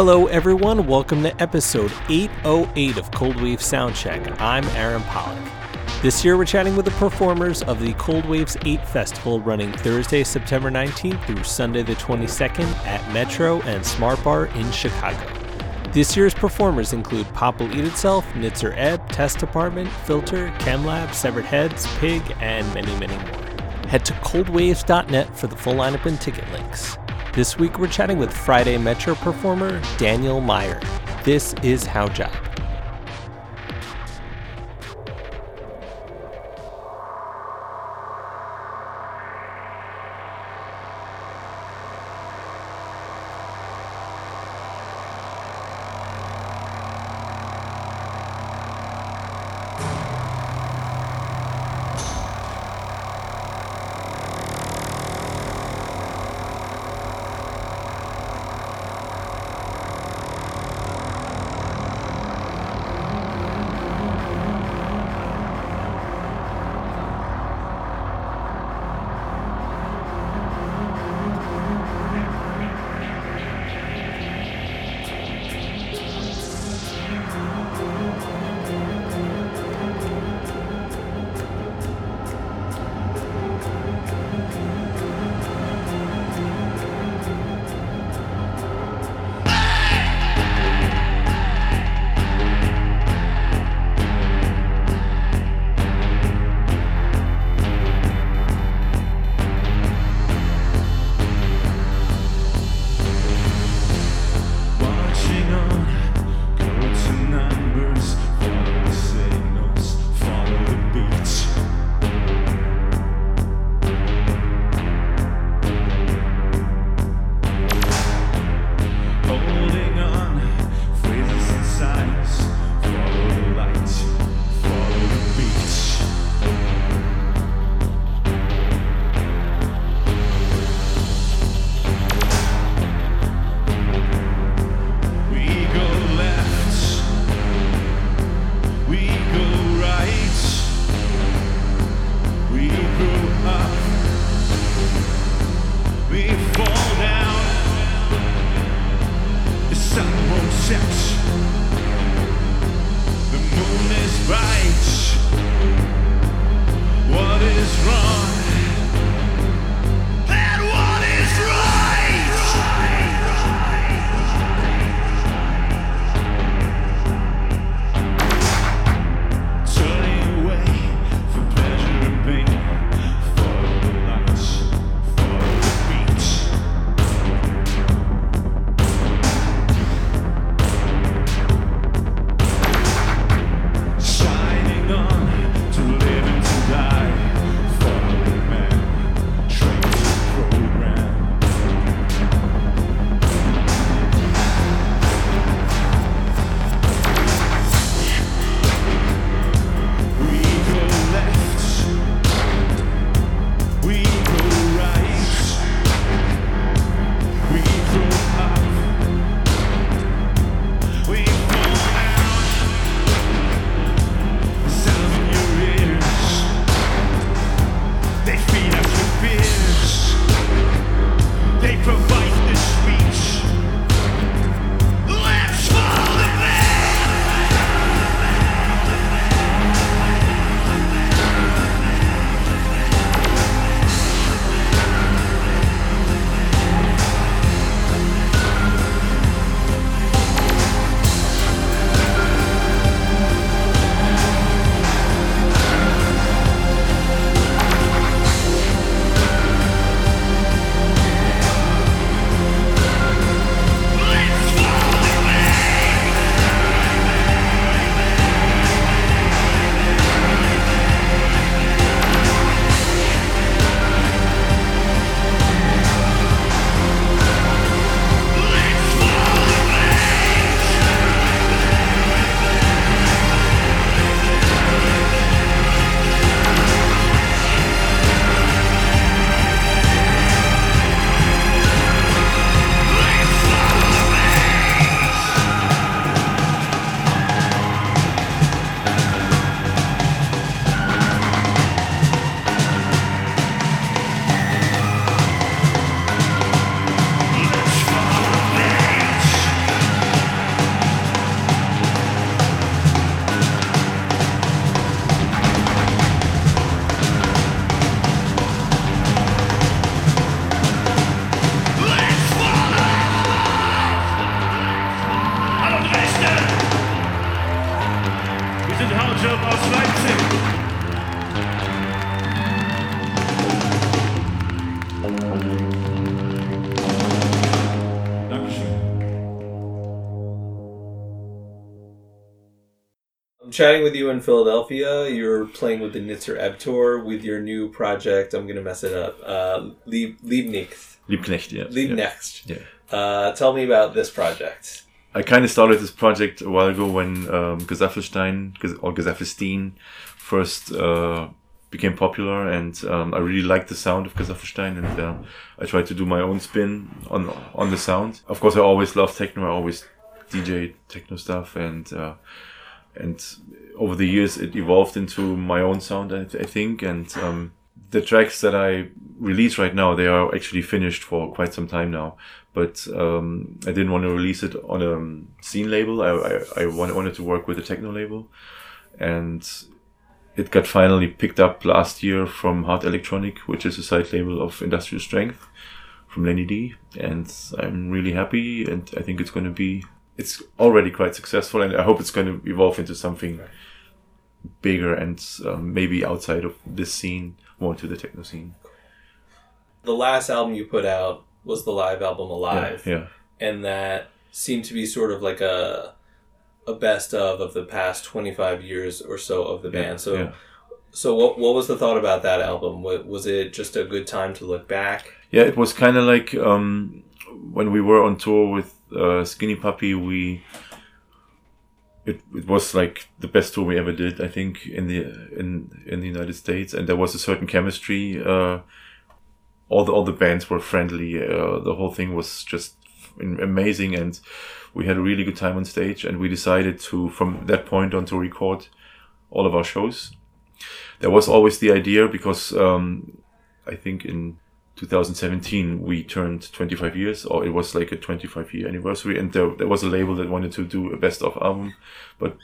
Hello, everyone. Welcome to episode 808 of Cold Wave Soundcheck. I'm Aaron Pollock. This year, we're chatting with the performers of the Cold Waves 8 Festival running Thursday, September 19th through Sunday, the 22nd at Metro and Smart Bar in Chicago. This year's performers include Pop Will Eat Itself, Nitzer Ebb, Test Department, Filter, ChemLab, Severed Heads, Pig, and many, many more. Head to coldwaves.net for the full lineup and ticket links. This week we're chatting with Friday Metro performer Daniel Myer. This is Haujobb. accept. Chatting with you in Philadelphia. You're playing with the Nitzer Ebb Tour with your new project. I'm going to mess it up. Uh, Lieb, Liebknecht. Liebknecht, yeah. Liebknecht. Yeah. Uh, tell me about this project. I kind of started this project a while ago when um, Gesaffelstein or Gesaffelstein first uh, became popular, and um, I really liked the sound of Gesaffelstein, and uh, I tried to do my own spin on on the sound. Of course, I always loved techno. I always DJ techno stuff, and uh, and over the years it evolved into my own sound. I, I think, and um, the tracks that I release right now they are actually finished for quite some time now. But um, I didn't want to release it on a scene label. I I, I wanted to work with a techno label, and it got finally picked up last year from Hard Electronic, which is a side label of Industrial Strength from Lenny Dee. And I'm really happy, and I think it's going to be. It's already quite successful, and I hope it's going to evolve into something bigger and um, maybe outside of this scene, more to the techno scene. The last album you put out was the live album Alive, Yeah, yeah. and that seemed to be sort of like a a best of of the past 25 years or so of the band. So yeah. so what what was the thought about that album? Was it just a good time to look back? Yeah, it was kind of like um, when we were on tour with uh, Skinny Puppy. We it, it was like the best tour we ever did. I think in the in in the United States, and there was a certain chemistry. Uh, all the all the bands were friendly. Uh, the whole thing was just amazing, and we had a really good time on stage. And we decided to from that point on to record all of our shows. There was always the idea because um, I think in 2017 we turned 25 years or it was like a 25 year anniversary and there, there was a label that wanted to do a best of album but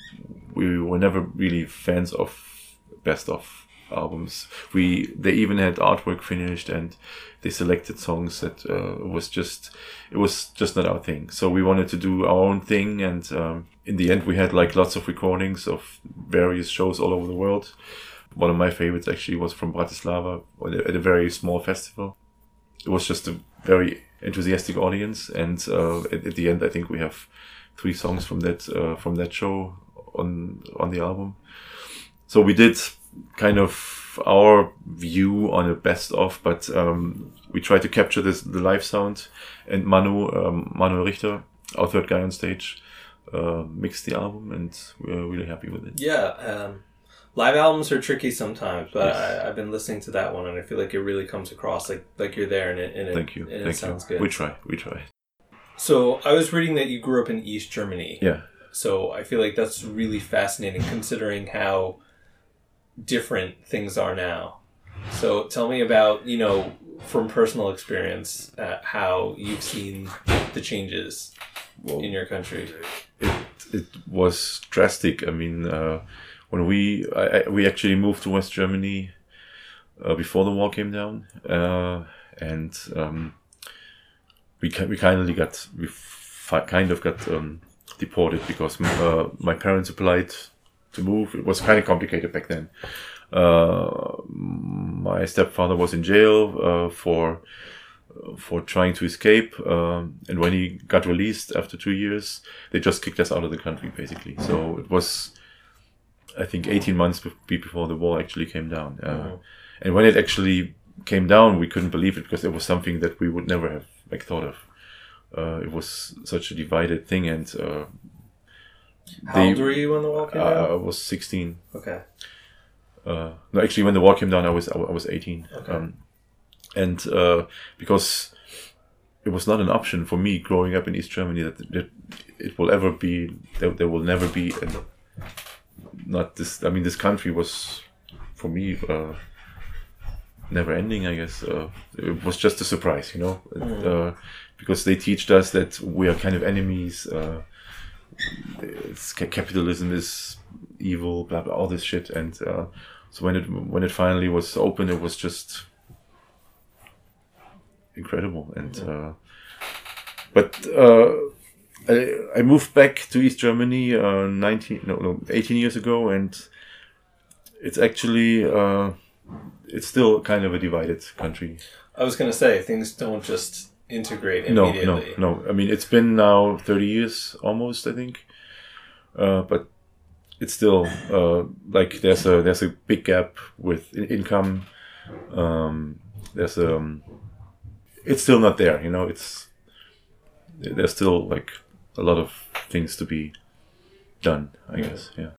we were never really fans of best of albums. We they even had artwork finished and they selected songs that uh, was just it was just not our thing. So we wanted to do our own thing and um, in the end we had like lots of recordings of various shows all over the world. One of my favorites actually was from Bratislava at a very small festival it was just a very enthusiastic audience, and uh, at, at, the end, I think we have three songs from that uh, from that show on on the album. So we did kind of our view on a best of, but um, we tried to capture this the live sound. And Manu um, Manuel Richter, our third guy on stage, uh, mixed the album, and we are really happy with it. Yeah. Um live albums are tricky sometimes, but Yes. I, I've been listening to that one and I feel like it really comes across like like you're there and it and it, Thank you, and it thank sounds you. good. We try, we try. So I was reading that you grew up in East Germany. Yeah. So I feel like that's really fascinating considering how different things are now. So tell me about you know from personal experience uh, how you've seen the changes Well, in your country. it it was drastic. I mean, uh, when we I, I, we actually moved to West Germany uh, before the wall came down, uh, and um, we we kindly got we fi- kind of got um, deported because uh, my parents applied to move. It was kind of complicated back then. Uh, my stepfather was in jail uh, for for trying to escape. Um, and when he got released after two years, they just kicked us out of the country, basically. So it was, I think, 18 months be- before the wall actually came down. Uh, Mhm. And when it actually came down, we couldn't believe it because it was something that we would never have like thought of. Uh, it was such a divided thing, and uh, How They- old were you when the wall came I, down? I was 16. Okay. Uh, no, actually, when the wall came down, I was I was 18. Okay. Um, and uh, because it was not an option for me growing up in East Germany that, that it will ever be there, there will never be an, not this. I mean, this country was for me uh, never ending. I guess uh, it was just a surprise, you know, Mhm. uh, because they teached us that we are kind of enemies. Uh, capitalism is evil, blah blah, all this shit, and uh, so when it when it finally was open, it was just incredible. And uh, but uh, I, I moved back to East Germany uh, nineteen no no eighteen years ago, and it's actually uh, it's still kind of a divided country. I was gonna say things don't just integrate No, immediately. no, no. I mean, it's been now 30 years almost, I think. Uh, but it's still uh, like there's a there's a big gap with in- income. Um, there's um, it's still not there. You know, it's there's still like a lot of things to be done. I Yeah. guess. Yeah.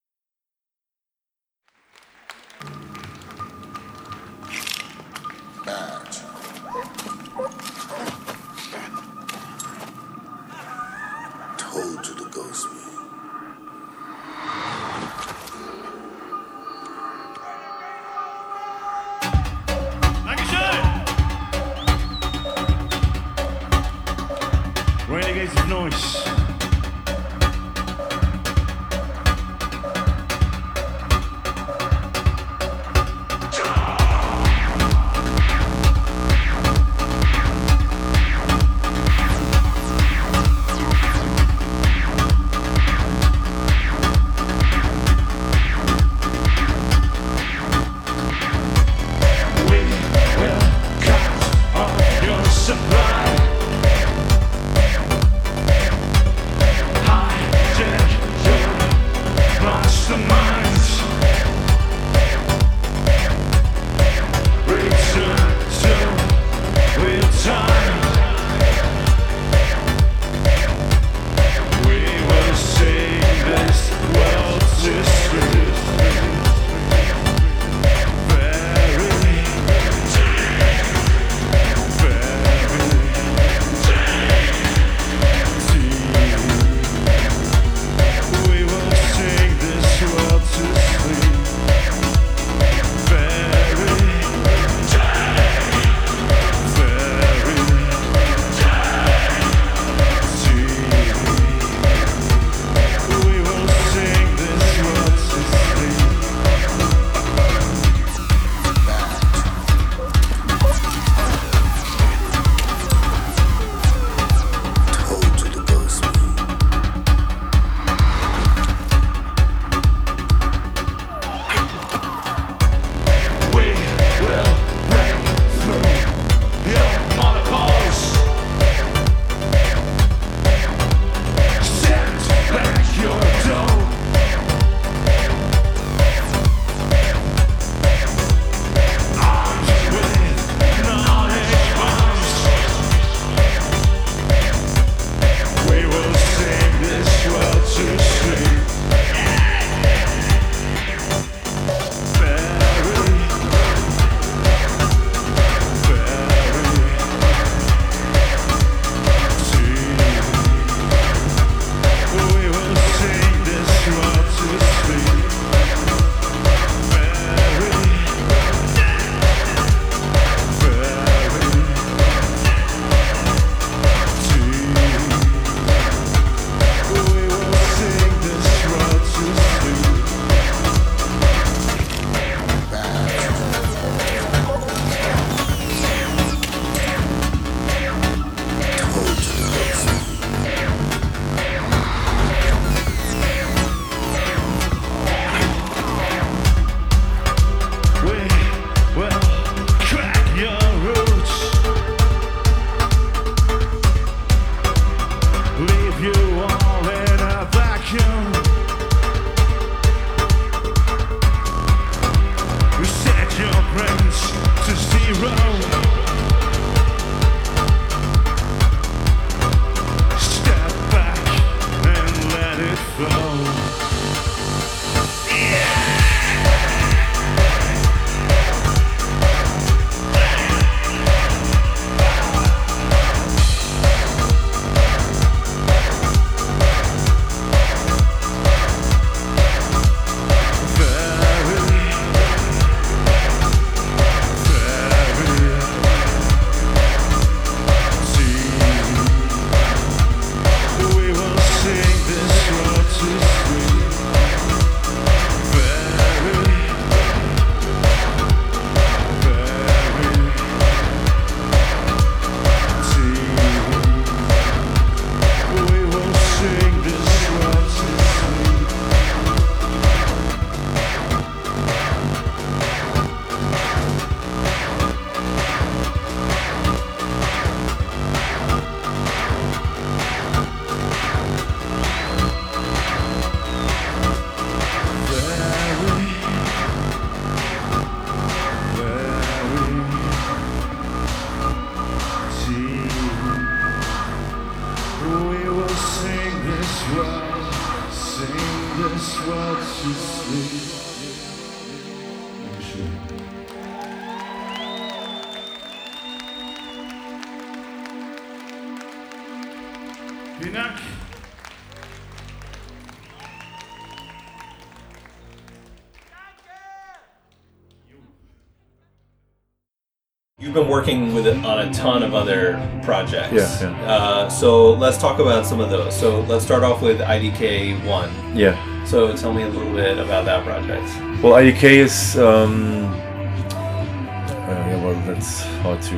Been working with it on a ton of other projects. Yeah, yeah. Uh, so let's talk about some of those. So let's start off with IDK One. Yeah. So tell me a little bit about that project. Well, IDK is. Um, uh, yeah, well, that's hard to.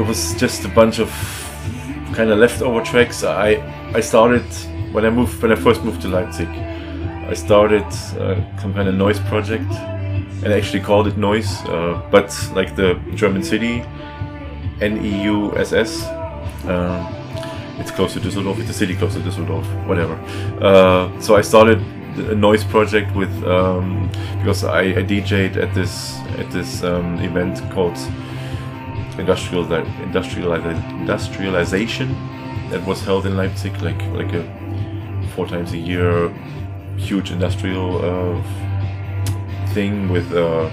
It was just a bunch of kind of leftover tracks. I I started when I moved when I first moved to Leipzig. I started uh, some kind of noise project, and actually called it noise, uh, but like the German city, N E U S S. Um, it's close to Düsseldorf. It's a city close to Düsseldorf. Whatever. Uh, so I started a noise project with um, because I, I DJ'd at this at this um, event called industrial industrial industrialization that was held in Leipzig, like like a four times a year huge industrial uh, thing with uh,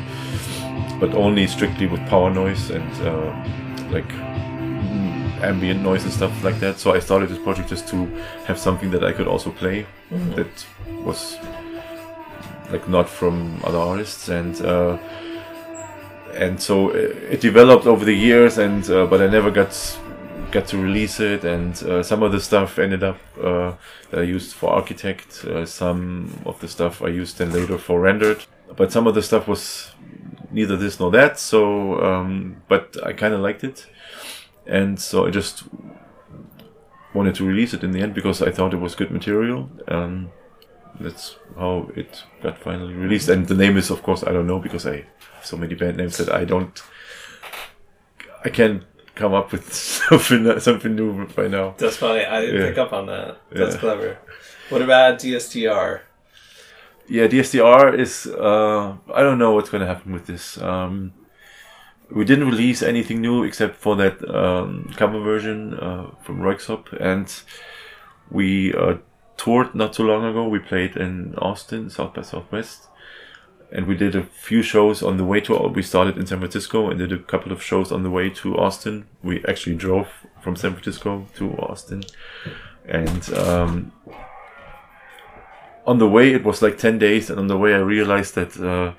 but only strictly with power noise and uh, like ambient noise and stuff like that. So I started this project just to have something that I could also play that was like not from other artists. And uh, and so it, it developed over the years and uh, but I never got got to release it. And uh, some of the stuff ended up uh, that I used for Architect uh, some of the stuff I used then later for rendered but some of the stuff was neither this nor that so um, but I kind of liked it and so I just wanted to release it in the end because I thought it was good material um, that's how it got finally released and the name is of course I don't know because I have so many band names that I don't I can't come up with something something new by now That's funny. I didn't Yeah. pick up on that. That's Yeah. clever. What about DSTR? Yeah DSTR is uh, I don't know what's gonna happen with this. Um, we didn't release anything new except for that um, cover version uh, from Röyksopp and we uh, toured not too long ago. We played in Austin South by Southwest. And we did a few shows on the way to we started in San Francisco and did a couple of shows on the way to Austin. We actually drove from San Francisco to Austin. And um, on the way it was like 10 days and on the way I realized that uh,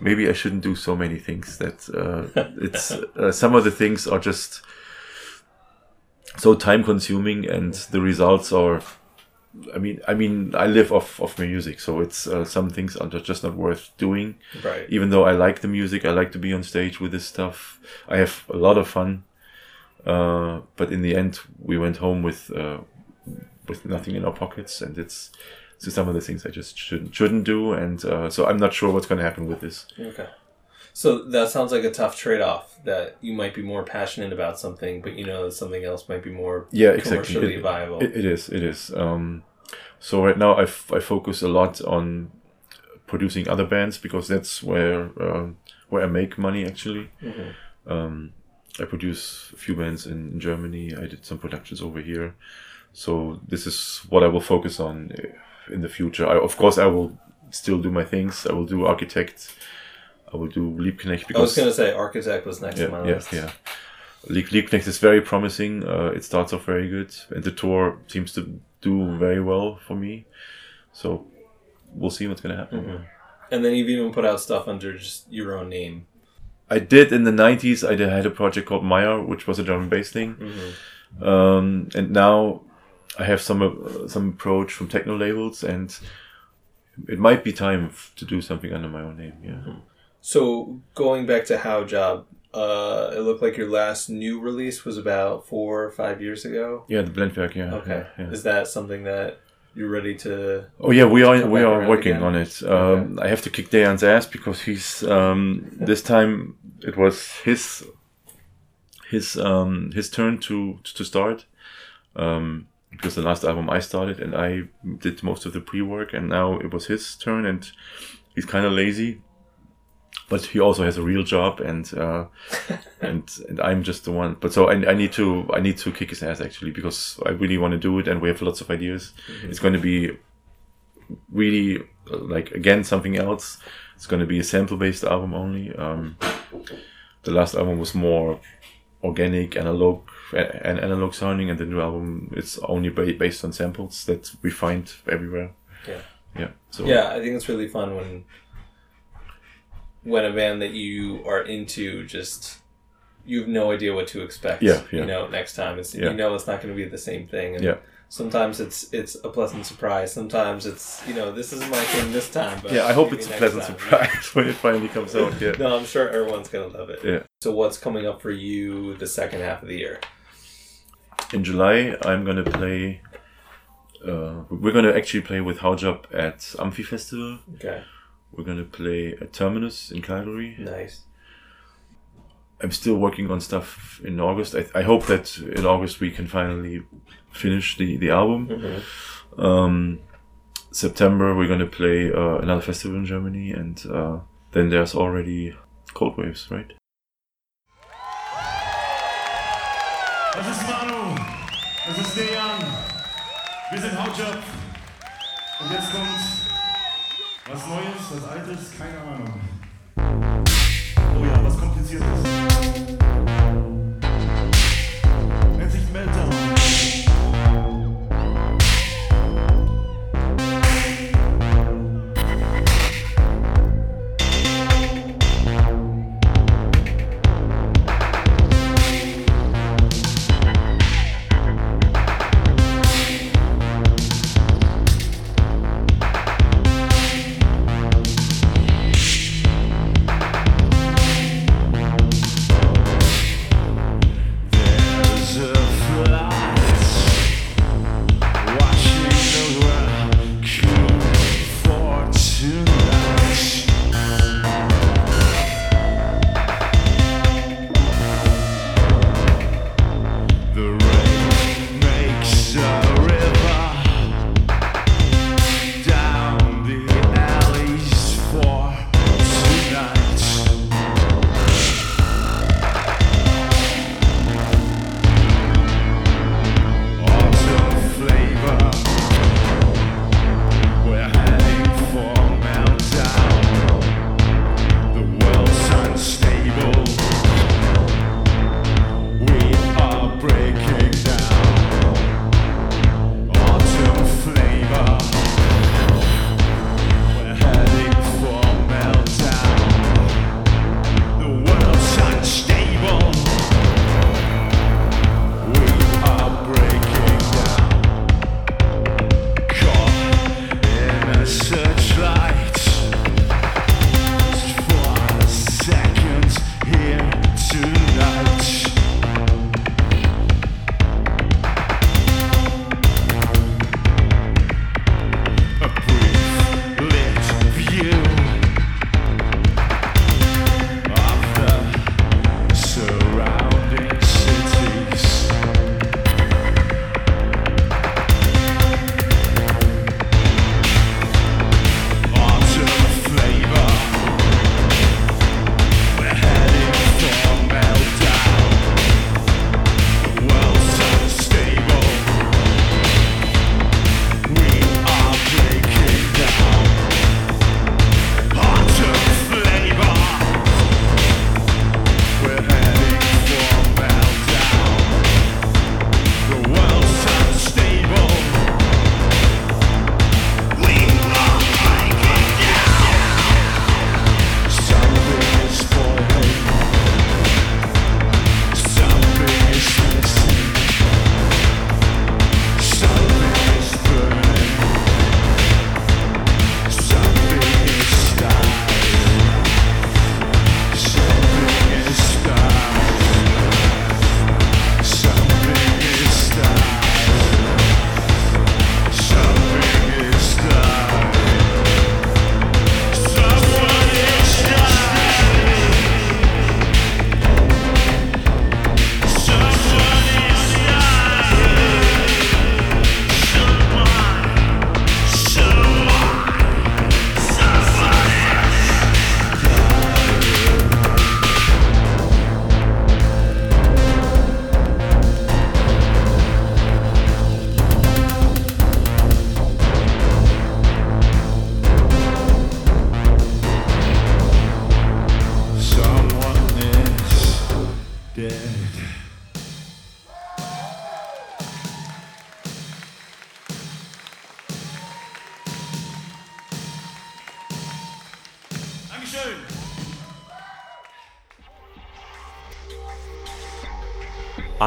maybe I shouldn't do so many things that uh, it's uh, some of the things are just so time consuming and the results are I mean I mean I live off of my music so it's uh, some things are ju- just not worth doing Right. even though I like the music, I like to be on stage with this stuff. I have a lot of fun. Uh, but in the end, we went home with uh, with nothing in our pockets, and it's so some of the things I just shouldn't shouldn't do, and uh, so I'm not sure what's going to happen with this. Okay. So that sounds like a tough trade-off. That you might be more passionate about something, but you know that something else might be more Yeah, exactly. commercially It- viable. It, it is. It is. Um, so right now, I, f- I focus a lot on producing other bands because that's where um, where I make money actually. Um, I produce a few bands in, in Germany. I did some productions over here. So this is what I will focus on in the future. I, of course, I will still do my things. I will do architect. I will do Liebknecht Because, I was gonna say Architect was next on my yeah, yeah, list. yeah. Lieb- Liebknecht is very promising. Uh, it starts off very good, and the tour seems to do very well for me. So we'll see what's gonna happen. And then you've even put out stuff under just your own name. I did in the '90s. I did, had a project called Myer, which was a drum bass thing, um, and now I have some uh, some approach from techno labels, and it might be time f- to do something under my own name. Yeah. So going back to Haujobb, uh, it looked like your last new release was about four or five years ago. Yeah, the Blendwerk. Yeah. Okay. Yeah, yeah. Is that something that you're ready to? Oh yeah, we are we are working again? on it. Um, I have to kick Dejan's ass because he's um, this time it was his his um, his turn to to start um, because the last album I started and I did most of the pre work and now it was his turn and he's kind of lazy. But he also has a real job, and uh, and and I'm just the one. But so I, I need to I need to kick his ass actually because I really want to do it, and we have lots of ideas. It's going to be really uh, like again something else. It's going to be a sample based album only. Um, the last album was more organic analog and analog sounding, and the new album it's only ba- based on samples that we find everywhere. Yeah. Yeah. So Yeah, I think it's really fun when when a band that you are into just you have no idea what to expect. Yeah, yeah. You know, next time it's Yeah. you know it's not going to be the same thing. And Yeah. Sometimes it's it's a pleasant surprise. Sometimes it's you know this is my thing this time. But Yeah, I hope it's a pleasant time. surprise when it finally comes out. Yeah. No, I'm sure everyone's gonna love it. Yeah. So what's coming up for you the second half of the year? In July, I'm gonna play. Uh, we're gonna actually play with Haujobb at Amphi Festival. Okay. We're gonna play at Terminus in Calgary. Nice. I'm still working on stuff in August. I, I hope that in August we can finally finish the, the album. Mhm. Um, September we're gonna play uh, another festival in Germany, and uh, then there's already Cold Waves, right? Das ist Manu. Das ist Dejan. Wir sind Haujobb. Und jetzt kommt was Neues, was Altes, keine Ahnung. Oh ja, was Kompliziertes. Nennt sich Meltdown.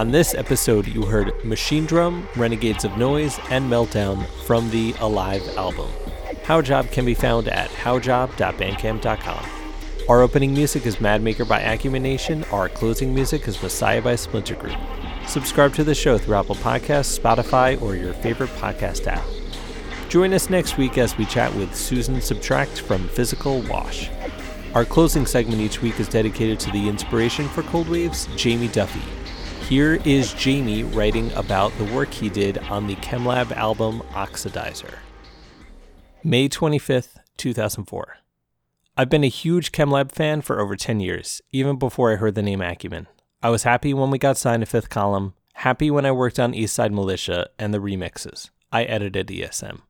On this episode, you heard Machine Drum, Renegades of Noise, and Meltdown from the Alive album. Haujobb can be found at haujobb.bandcamp.com. Our opening music is Madmaker by Acumen Nation. Our closing music is Messiah by Splinter Group. Subscribe to the show through Apple Podcasts, Spotify, or your favorite podcast app. Join us next week as we chat with Susan Subtract from Physical Wash. Our closing segment each week is dedicated to the inspiration for Cold Waves, Jamie Duffy. Here is Jamie writing about the work he did on the ChemLab album Oxidizer. May 25th, 2004. I've been a huge ChemLab fan for over 10 years, even before I heard the name Acumen. I was happy when we got signed to Fifth Column, happy when I worked on Eastside Militia and the remixes. I edited ESM.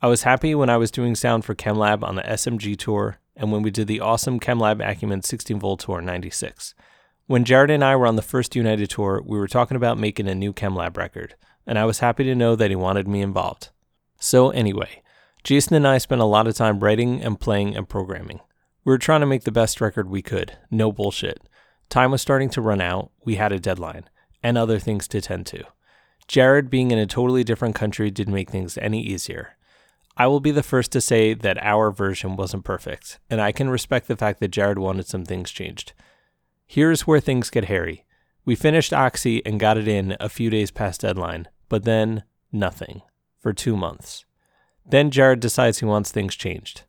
I was happy when I was doing sound for ChemLab on the SMG tour and when we did the awesome ChemLab Acumen 16 volt tour in 96. When Jared and I were on the first United tour, we were talking about making a new ChemLab record, and I was happy to know that he wanted me involved. So, anyway, Jason and I spent a lot of time writing and playing and programming. We were trying to make the best record we could, no bullshit. Time was starting to run out, we had a deadline, and other things to tend to. Jared being in a totally different country didn't make things any easier. I will be the first to say that our version wasn't perfect, and I can respect the fact that Jared wanted some things changed. Here's where things get hairy. We finished Oxy and got it in a few days past deadline, but then nothing for two months. Then Jared decides he wants things changed.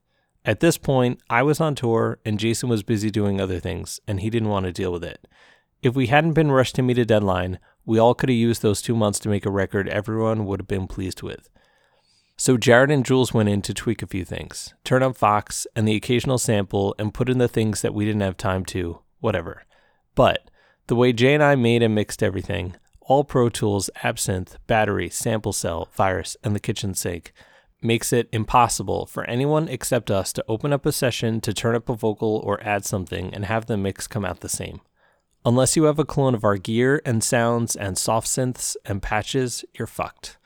At this point, I was on tour and Jason was busy doing other things, and he didn't want to deal with it. If we hadn't been rushed to meet a deadline, we all could have used those two months to make a record everyone would have been pleased with. So Jared and Jules went in to tweak a few things, turn up vox and the occasional sample, and put in the things that we didn't have time to, whatever. But the way Jay and I made and mixed everything, all Pro Tools, Absynth, Battery, Sample Cell, Virus, and the kitchen sink, makes it impossible for anyone except us to open up a session to turn up a vocal or add something and have the mix come out the same. Unless you have a clone of our gear and sounds and soft synths and patches, you're fucked.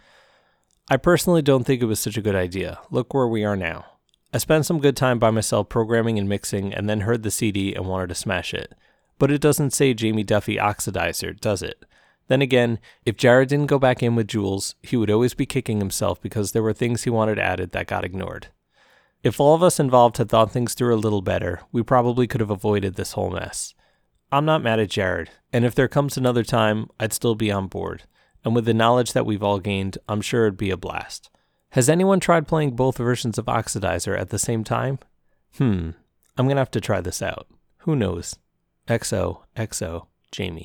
I personally don't think it was such a good idea. Look where we are now. I spent some good time by myself programming and mixing and then heard the CD and wanted to smash it. But it doesn't say Jamie Duffy Oxidizer, does it? Then again, if Jared didn't go back in with Jules, he would always be kicking himself because there were things he wanted added that got ignored. If all of us involved had thought things through a little better, we probably could have avoided this whole mess. I'm not mad at Jared, and if there comes another time, I'd still be on board. And with the knowledge that we've all gained, I'm sure it'd be a blast. Has anyone tried playing both versions of Oxidizer at the same time? Hmm, I'm gonna have to try this out. Who knows? XO, XO, Jamie.